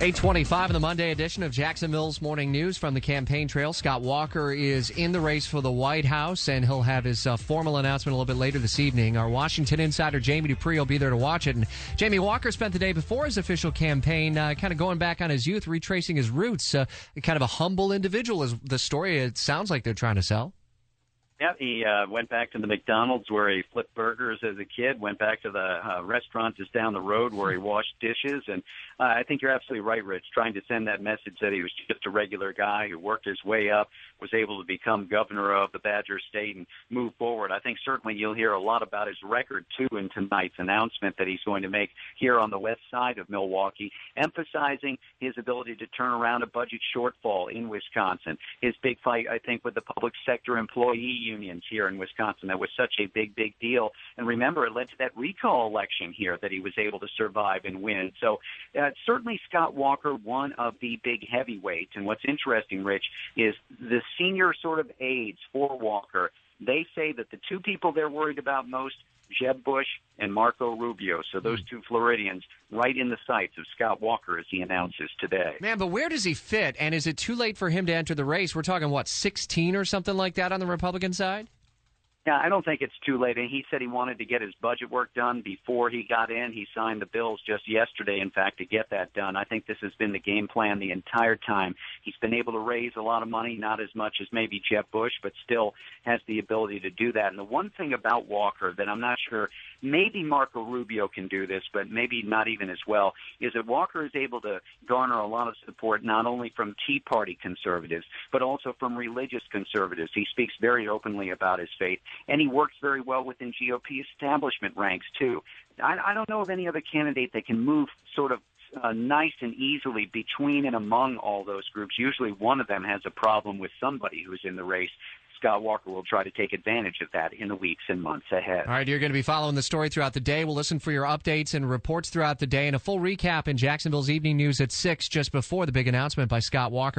825 in the Monday edition of Jacksonville's Morning News from the campaign trail. Scott Walker is in the race for the White House, and he'll have his uh, formal announcement a little bit later this evening. Our Washington insider, Jamie Dupree, will be there to watch it. And Jamie Walker spent the day before his official campaign uh, kind of going back on his youth, retracing his roots. Uh, kind of a humble individual is the story it sounds like they're trying to sell. Yeah, he uh, went back to the McDonald's where he flipped burgers as a kid. Went back to the uh, restaurant just down the road where he washed dishes. And uh, I think you're absolutely right, Rich. Trying to send that message that he was just a regular guy who worked his way up, was able to become governor of the Badger State and move forward. I think certainly you'll hear a lot about his record too in tonight's announcement that he's going to make here on the west side of Milwaukee, emphasizing his ability to turn around a budget shortfall in Wisconsin. His big fight, I think, with the public sector employee unions here in Wisconsin. That was such a big, big deal. And remember, it led to that recall election here that he was able to survive and win. So uh, certainly Scott Walker, one of the big heavyweights. And what's interesting, Rich, is the senior sort of aides for Walker. They say that the two people they're worried about most Jeb Bush and Marco Rubio. So hmm. those two Floridians right in the sights of Scott Walker as he announces today. Man, but where does he fit? And is it too late for him to enter the race? We're talking, what, 16 or something like that on the Republican side? Yeah, I don't think it's too late. And he said he wanted to get his budget work done before he got in. He signed the bills just yesterday, in fact, to get that done. I think this has been the game plan the entire time. He's been able to raise a lot of money, not as much as maybe Jeb Bush, but still has the ability to do that. And the one thing about Walker that I'm not sure, maybe Marco Rubio can do this, but maybe not even as well, is that Walker is able to garner a lot of support not only from Tea Party conservatives, but also from religious conservatives. He speaks very openly about his faith and he works very well within GOP establishment ranks too. I, I don't know of any other candidate that can move sort of uh, nice and easily between and among all those groups. Usually, one of them has a problem with somebody who's in the race. Scott Walker will try to take advantage of that in the weeks and months ahead. All right, you're going to be following the story throughout the day. We'll listen for your updates and reports throughout the day and a full recap in Jacksonville's evening news at 6 just before the big announcement by Scott Walker.